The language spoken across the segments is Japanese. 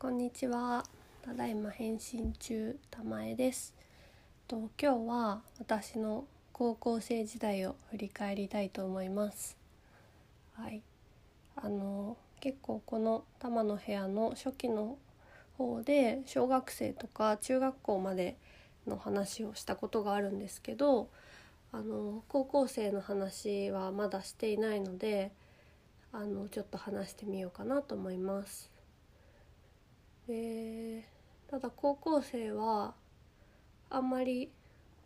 こんにちは。ただいま返信中、玉江です。と今日は私の高校生時代を振り返りたいと思います。はい。あの結構この玉の部屋の初期の方で小学生とか中学校までの話をしたことがあるんですけど、あの高校生の話はまだしていないので、あのちょっと話してみようかなと思います。でただ高校生はあんまり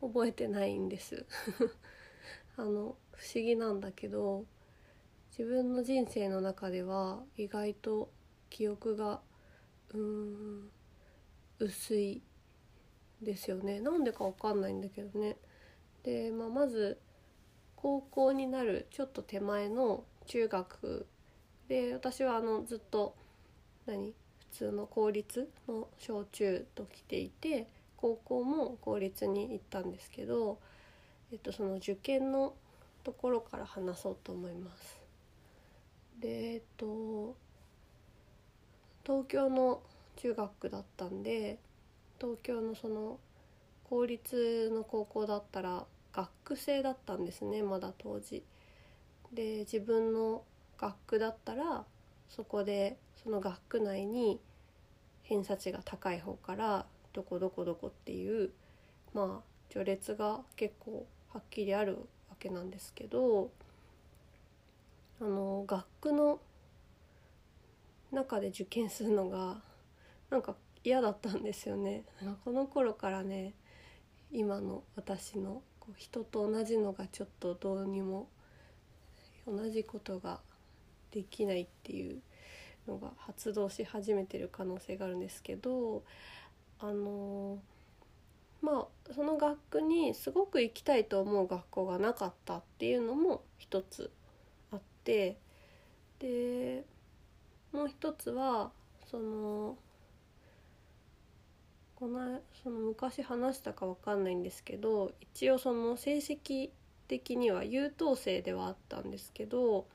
覚えてないんです。あの不思議なんだけど自分の人生の中では意外と記憶がうん薄いですよね。なんでかわかんないんだけどね。で、まあ、まず高校になるちょっと手前の中学で私はあのずっと何？通の公立の小中と来ていて高校も公立に行ったんですけど、えっと、その受験のところから話そうと思います。でえっと東京の中学だったんで東京のその公立の高校だったら学区制だったんですねまだ当時。で自分の学区だったらそこでその学区内に偏差値が高い方からどこどこどこっていうまあ序列が結構はっきりあるわけなんですけどあの学区の中で受験するのがなんか嫌だったんですよね。この頃からね今の私の人と同じのがちょっとどうにも同じことができないっていうのが発動し始めてる可能性があるんですけどあのまあその学区にすごく行きたいと思う学校がなかったっていうのも一つあってでもう一つはそのこのその昔話したか分かんないんですけど一応その成績的には優等生ではあったんですけど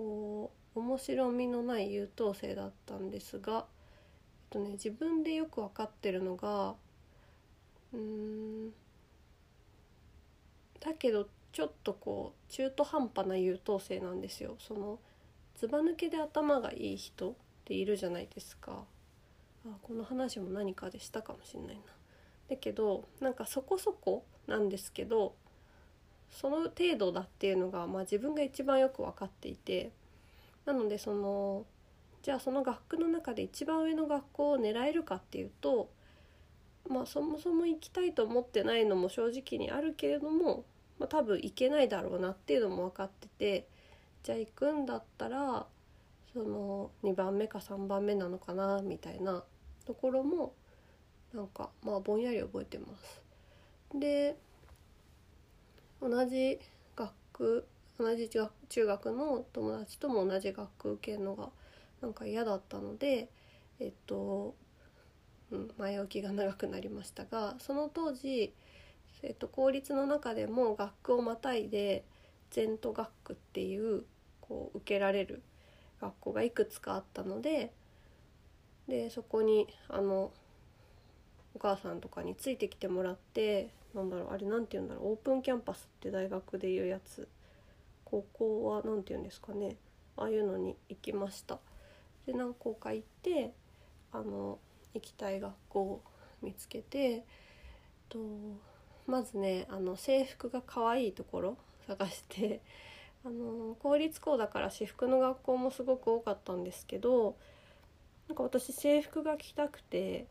こう面白みのない優等生だったんですが、えっとね、自分でよく分かってるのがうんだけどちょっとこう中途半端な優等生なんですよ。そのずば抜けで頭がいい人っているじゃないですか。あこの話も何かでしたかもしれないな。だけどなんかそこそこなんですけどその程度だっていうのが、まあ、自分が一番よく分かっていてなのでそのじゃあその学区の中で一番上の学校を狙えるかっていうとまあそもそも行きたいと思ってないのも正直にあるけれども、まあ、多分行けないだろうなっていうのも分かっててじゃあ行くんだったらその2番目か3番目なのかなみたいなところもなんかまあぼんやり覚えてます。で同じ学区同じ中学の友達とも同じ学区受けるのがなんか嫌だったのでえっと、うん、前置きが長くなりましたがその当時、えっと、公立の中でも学区をまたいで全都学区っていうこう受けられる学校がいくつかあったのででそこにあのお母さんとかについてきてもらってなんだろうあれなんて言うんだろうオープンキャンパスって大学でいうやつ。高校は何て言うんですかね。ああいうのに行きました。で何校か行ってあの行きたい学校を見つけてとまずねあの制服が可愛いところ 探してあの公立校だから私服の学校もすごく多かったんですけどなんか私制服が着たくて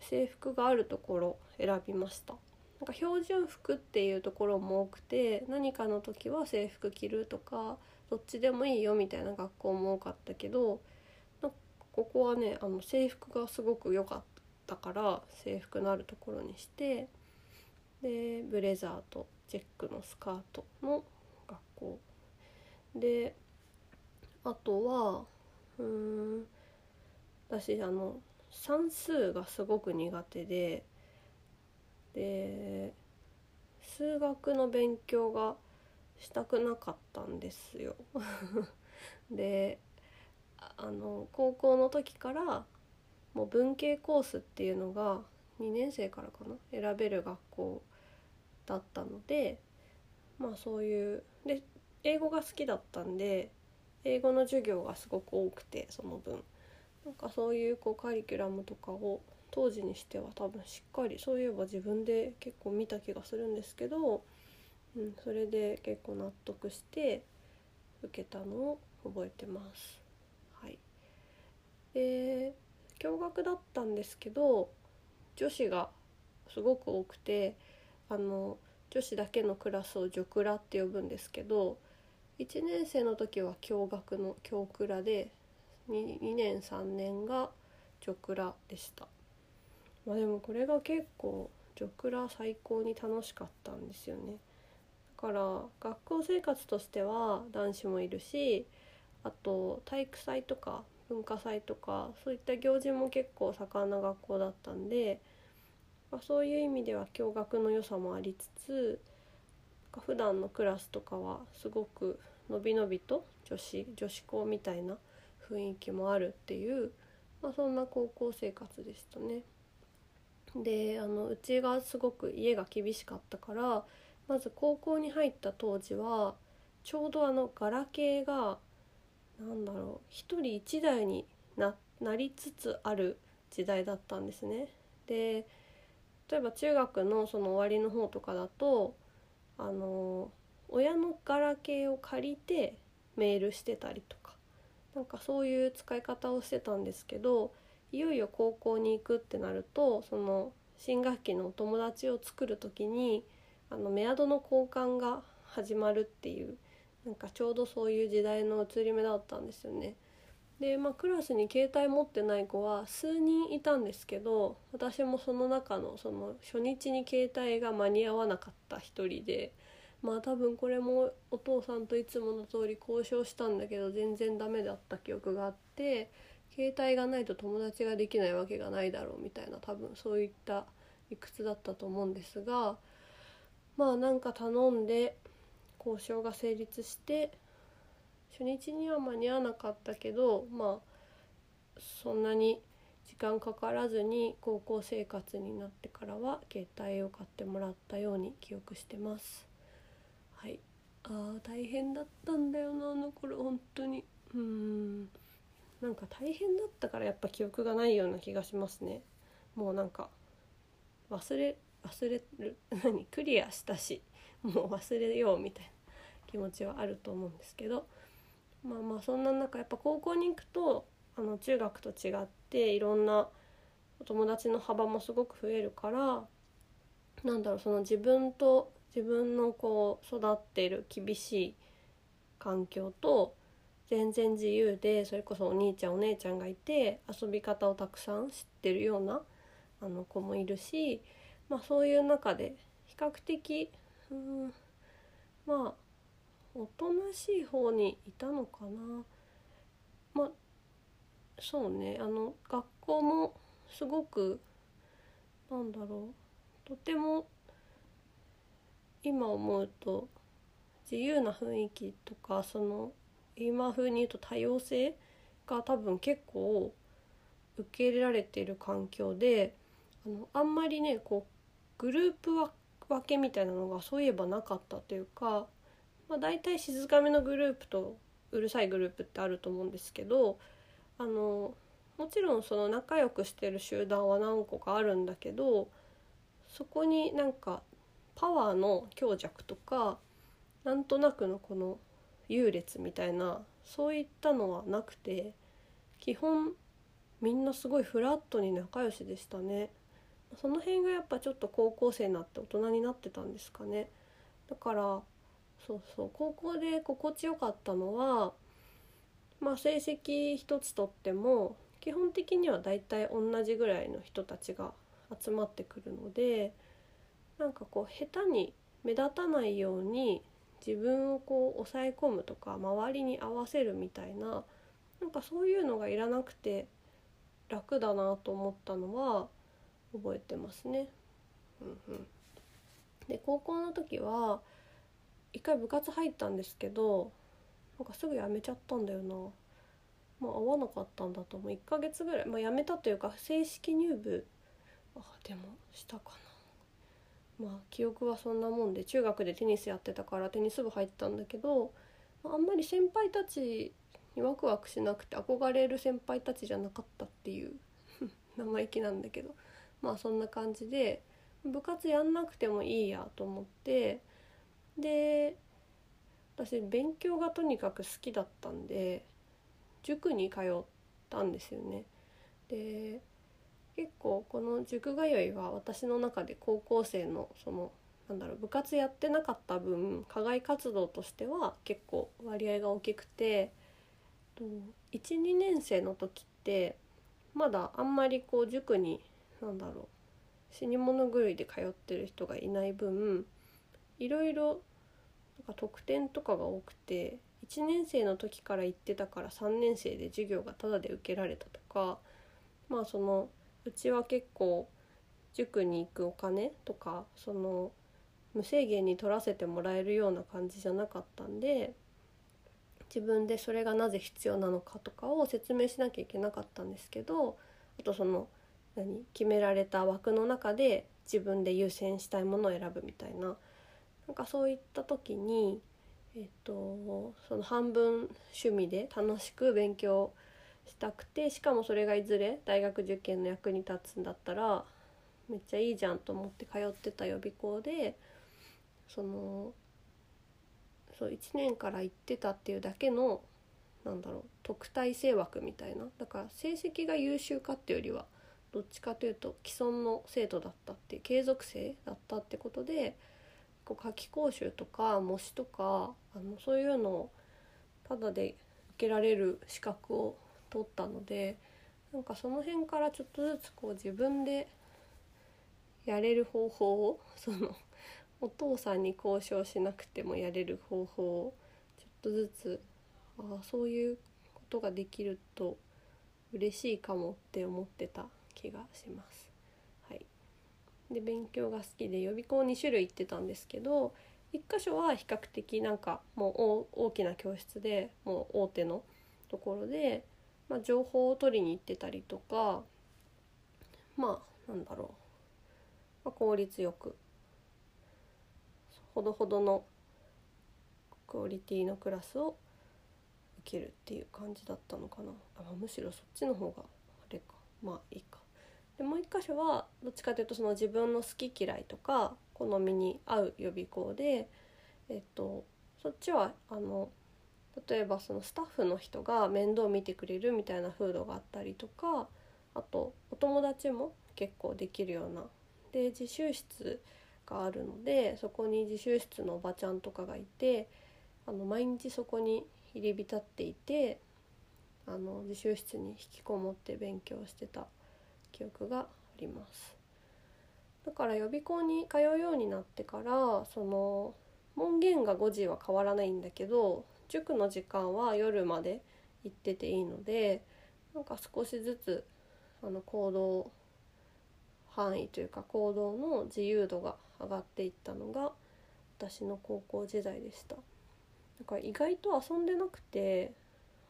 制服があるところ選びました。なんか標準服っていうところも多くて何かの時は制服着るとかどっちでもいいよみたいな学校も多かったけどここはねあの制服がすごく良かったから制服のあるところにしてでブレザーとチェックのスカートの学校。であとはうーん私あの算数がすごく苦手でで数学の勉強がしたくなかったんですよ。であの高校の時からもう文系コースっていうのが2年生からかな選べる学校だったのでまあそういうで英語が好きだったんで英語の授業がすごく多くてその分なんかそういうこうカリキュラムとかを当時にしては多分しっかりそういえば自分で結構見た気がするんですけど、うん、それで結構納得して受けたのを覚えてます。はい、で共学だったんですけど女子がすごく多くてあの女子だけのクラスを女クラって呼ぶんですけど1年生の時は共学の共クラで 2, 2年3年が女クラでした。まあでもこれが結構女クラ最高に楽しかったんですよね。だから学校生活としては男子もいるしあと体育祭とか文化祭とかそういった行事も結構盛んな学校だったんでまあ、そういう意味では共学の良さもありつつ普段のクラスとかはすごくのびのびと女子女子校みたいな雰囲気もあるっていう、まあ、そんな高校生活でしたね。であのうちがすごく家が厳しかったからまず高校に入った当時はちょうどあのガラケーが何だろう1人1台にななりつつある時代だったんですね。で例えば中学のその終わりの方とかだとあの親のガラケーを借りてメールしてたりとなんかそういう使い方をしてたんですけどいよいよ高校に行くってなるとその新学期のお友達を作る時にあのメアドの交換が始まるっていうなんかちょうどそういう時代の移り目だったんですよね。で、まあ、クラスに携帯持ってない子は数人いたんですけど私もその中のその初日に携帯が間に合わなかった一人でまあ多分これもお父さんといつもの通り交渉したんだけど全然ダメだった記憶があって携帯がないと友達ができないわけがないだろうみたいな多分そういった理屈だったと思うんですがまあなんか頼んで交渉が成立して初日には間に合わなかったけどまあそんなに時間かからずに高校生活になってからは携帯を買ってもらったように記憶してます。はいあ大変だったんだよなあの頃本当に。うん。なんか大変だったからやっぱ記憶がないような気がしますね。もうなんか忘れ忘れる 何クリアしたしもう忘れようみたいな気持ちはあると思うんですけど。まあまあそんな中やっぱ高校に行くとあの中学と違っていろんなお友達の幅もすごく増えるからなんだろうその自分と自分のこう育ってる厳しい環境と全然自由でそれこそお兄ちゃんお姉ちゃんがいて遊び方をたくさん知ってるようなあの子もいるし、まあ、そういう中で比較的うんまあおとなしい方にいたのかな。まあそうね。あの学校もすごくなんだろうとても今思うと自由な雰囲気とかその今風に言うと多様性が多分結構受け入れられている環境であのあんまりねこうグループ分けみたいなのがそういえばなかったというかまあ、大体静かめのグループとうるさいグループってあると思うんですけどあのもちろんその仲良くしてる集団は何個かあるんだけどそこになんかパワーの強弱とかなんとなくのこの優劣みたいなそういったのはなくて基本みんなすごいフラットに仲良しでしたね。その辺がやっぱちょっと高校生になって大人になってたんですかね。だからそうそう高校で心地よかったのはまあ成績一つとっても基本的にはだいたい同じぐらいの人たちが集まってくるのでなんかこう下手に目立たないように自分をこう抑え込むとか周りに合わせるみたいななんかそういうのがいらなくて楽だなと思ったのは覚えてますね。うんうん、で高校の時は一回部活入ったんですけどなんかすぐ辞めちゃったんだよな。まあ合わなかったんだと思う。1ヶ月ぐらいまあ辞めたというか正式入部。あでもしたかな。まあ記憶はそんなもんで中学でテニスやってたからテニス部入ったんだけどあんまり先輩たちにワクワクしなくて憧れる先輩たちじゃなかったっていう 生意気なんだけどまあそんな感じで部活やんなくてもいいやと思ってで私勉強がとにかく好きだったんで塾に通ったんですよね。で結構この塾通いは私の中で高校生のそのなんだろう部活やってなかった分課外活動としては結構割合が大きくて12年生の時ってまだあんまりこう塾に何だろう死に物狂いで通ってる人がいない分いろいろ特典とかが多くて1年生の時から行ってたから3年生で授業がタダで受けられたとかまあそのうちは結構塾に行くお金とかその無制限に取らせてもらえるような感じじゃなかったんで自分でそれがなぜ必要なのかとかを説明しなきゃいけなかったんですけどあとその何決められた枠の中で自分で優先したいものを選ぶみたいななんかそういった時に、えっと、その半分趣味で楽しく勉強したくてしかもそれがいずれ大学受験の役に立つんだったらめっちゃいいじゃんと思って通ってた予備校でそのそう1年から行ってたっていうだけのなんだろう特待生枠みたいな。だから成績が優秀かっていうよりはどっちかというと既存の生徒だったって継続生だったってことでこう夏期講習とか模試とかあのそういうのをただで受けられる資格を取ったのでなんかその辺からちょっとずつこう自分でやれる方法をそのお父さんに交渉しなくてもやれる方法をちょっとずつああそういうことができると嬉しいかもって思ってた気がします。はい、で勉強が好きで予備校2種類行ってたんですけど1箇所は比較的なんかもう大きな教室でもう大手のところで、まあ、情報を取りに行ってたりとかまあなんだろう、まあ、効率よく。ほどほどのクオリティのクラスを受けるっていう感じだったのかな。あまあむしろそっちの方があれか。まあいいか。でもう一箇所はどっちかというとその自分の好き嫌いとか好みに合う予備校でえっとそっちはあの例えばそのスタッフの人が面倒見てくれるみたいな風土があったりとかあとお友達も結構できるようなで自習室があるのでそこに自習室のおばちゃんとかがいてあの毎日そこに入り浸っていてあの自習室に引きこもって勉強してた記憶があります。だから予備校に通うようになってからその門限が5時は変わらないんだけど塾の時間は夜まで行ってていいのでなんか少しずつあの行動範囲というか行動の自由度が上がっていったのが私の高校時代でした。だか意外と遊んでなくて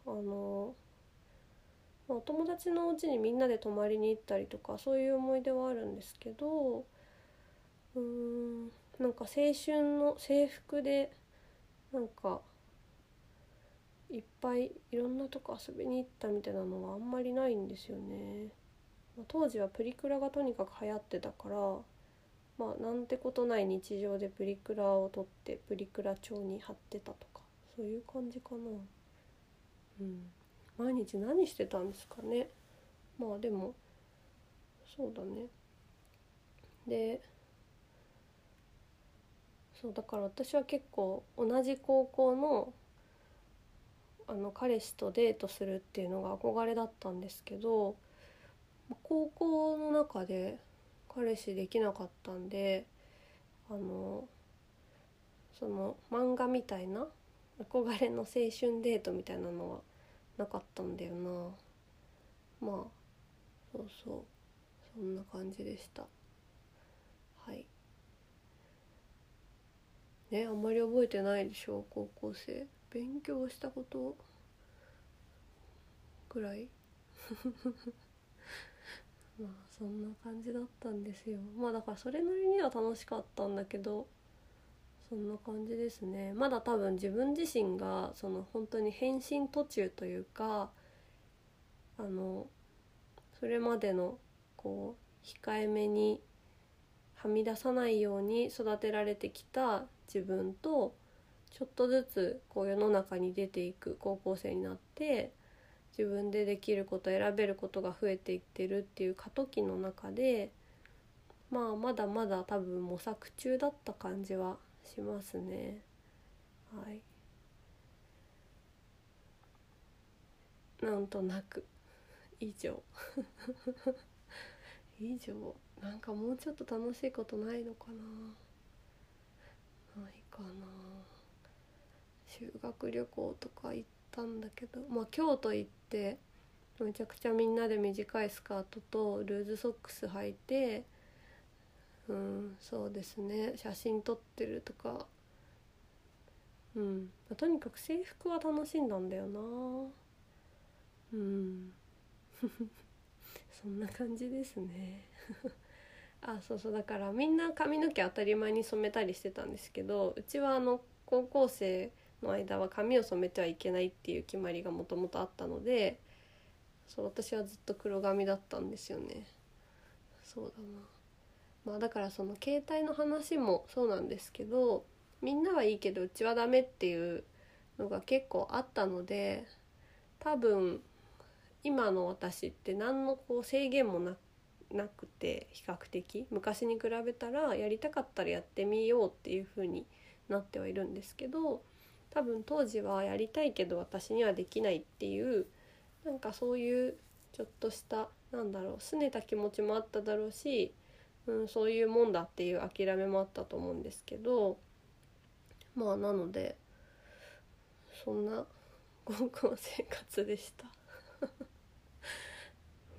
あのお友達のお家にみんなで泊まりに行ったりとかそういう思い出はあるんですけどうーんなんか青春の制服でなんかいっぱいいろんなとこ遊びに行ったみたいなのはあんまりないんですよね。まあ当時はプリクラがとにかく流行ってたからまあなんてことない日常でプリクラを撮ってプリクラ帳に貼ってたとかそういう感じかな。うん毎日何してたんですかねまあでもそうだねでそうだから私は結構同じ高校のあの彼氏とデートするっていうのが憧れだったんですけど高校の中で彼氏できなかったんであのその漫画みたいな憧れの青春デートみたいなのはなかったんだよな。まあそうそう。そんな感じでした。はい。ねあんまり覚えてないでしょ高校生。勉強したことくらい？まあそんな感じだったんですよ。まあだからそれなりには楽しかったんだけどそんな感じですね。まだ多分自分自身がその本当に変身途中というかあのそれまでのこう控えめにはみ出さないように育てられてきた自分とちょっとずつこう世の中に出ていく高校生になって自分でできること選べることが増えていってるっていう過渡期の中でまあまだまだ多分模索中だった感じはしますね。はい。なんとなく。以上。以上。なんかもうちょっと楽しいことないのかな。ないかな。修学旅行とか行ったんだけどまあ京都行ってめちゃくちゃみんなで短いスカートとルーズソックス履いてうんそうですね。写真撮ってるとか。うん。まとにかく制服は楽しんだんだよな。うん。そんな感じですね。あそうそう。だからみんな髪の毛当たり前に染めたりしてたんですけどうちはあの高校生の間は髪を染めてはいけないっていう決まりがもともとあったのでそう私はずっと黒髪だったんですよね。そうだな。まあだからその携帯の話もそうなんですけどみんなはいいけどうちはダメっていうのが結構あったので多分今の私って何のこう制限もななくて比較的。昔に比べたらやりたかったらやってみようっていう風になってはいるんですけど多分当時はやりたいけど私にはできないっていうなんかそういうちょっとしたなんだろう拗ねた気持ちもあっただろうし、うん、そういうもんだっていう諦めもあったと思うんですけどまあなのでそんな 高校生活でした。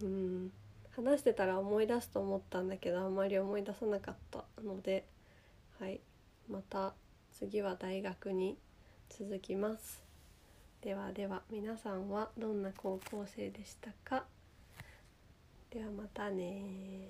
うん話してたら思い出すと思ったんだけどあんまり思い出さなかったのではいまた次は大学に続きます。ではでは皆さんはどんな高校生でしたか？ではまたね